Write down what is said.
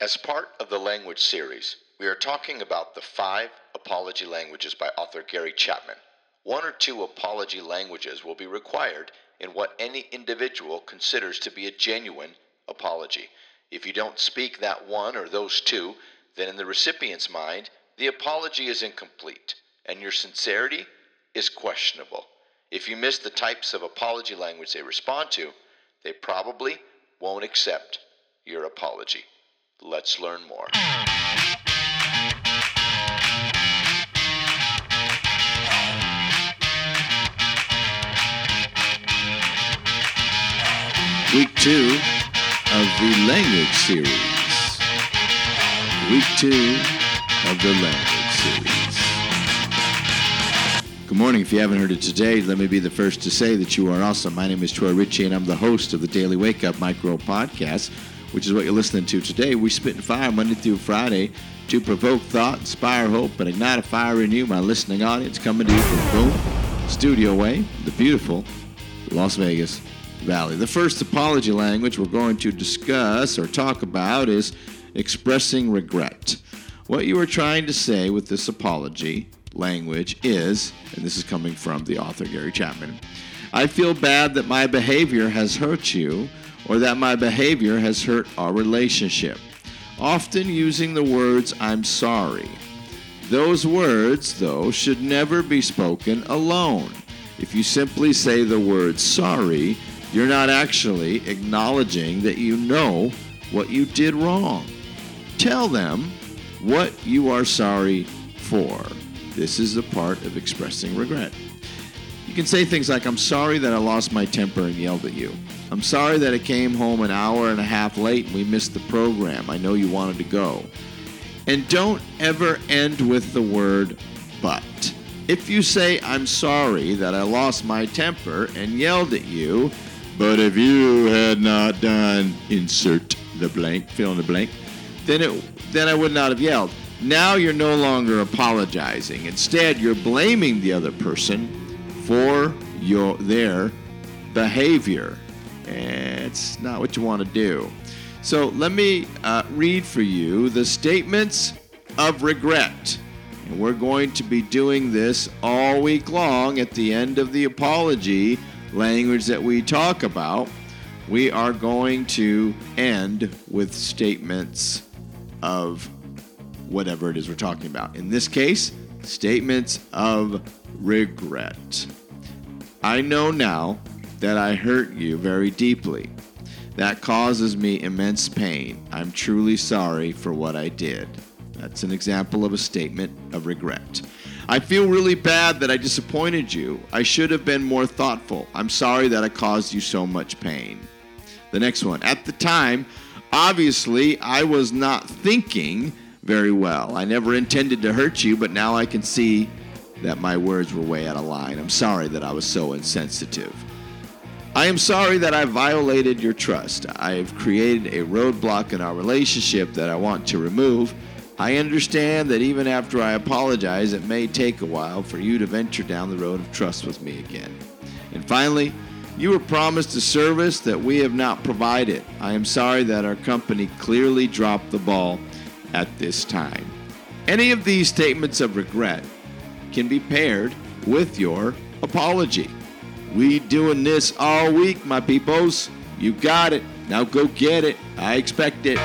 As part of the language series, we are talking about the five apology languages by author Gary Chapman. One or two apology languages will be required in what any individual considers to be a genuine apology. If you don't speak that one or those two, then in the recipient's mind, the apology is incomplete and your sincerity is questionable. If you miss the types of apology language they respond to, they probably won't accept your apology. Let's learn more. Week two of the language series. Week two of the language series. Good morning. If you haven't heard it today, let me be the first to say that you are awesome. My name is Troy Ritchie, and I'm the host of the Daily Wake Up Micro Podcast, which is what you're listening to today. We spit and fire Monday through Friday to provoke thought, inspire hope, and ignite a fire in you, my listening audience, coming to you from Boom Studio Way, the beautiful Las Vegas Valley. The first apology language we're going to discuss or talk about is expressing regret. What you are trying to say with this apology language is, and this is coming from the author Gary Chapman, I feel bad that my behavior has hurt you or that my behavior has hurt our relationship. Often using the words I'm sorry. Those words, though, should never be spoken alone. If you simply say the word sorry, you're not actually acknowledging that you know what you did wrong. Tell them what you are sorry for. This is the part of expressing regret. You can say things like, I'm sorry that I lost my temper and yelled at you. I'm sorry that I came home an hour and a half late and we missed the program. I know you wanted to go. And don't ever end with the word but. If you say, I'm sorry that I lost my temper and yelled at you, but if you had not done insert the blank, fill in the blank, then it then I would not have yelled. Now you're no longer apologizing. Instead, you're blaming the other person for your their behavior. It's not what you want to do. So let me uh, read for you the statements of regret. And we're going to be doing this all week long at the end of the apology language that we talk about. We are going to end with statements of whatever it is we're talking about. In this case, statements of regret. I know now that I hurt you very deeply. That causes me immense pain. I'm truly sorry for what I did. That's an example of a statement of regret. I feel really bad that I disappointed you. I should have been more thoughtful. I'm sorry that I caused you so much pain. The next one. At the time, obviously, I was not thinking very well. I never intended to hurt you, but now I can see that my words were way out of line. I'm sorry that I was so insensitive. I am sorry that I violated your trust. I have created a roadblock in our relationship that I want to remove. I understand that even after I apologize, it may take a while for you to venture down the road of trust with me again. And finally, you were promised a service that we have not provided. I am sorry that our company clearly dropped the ball at this time. Any of these statements of regret can be paired with your apology. We doing this all week, my peoples. You got it. Now go get it. I expect it.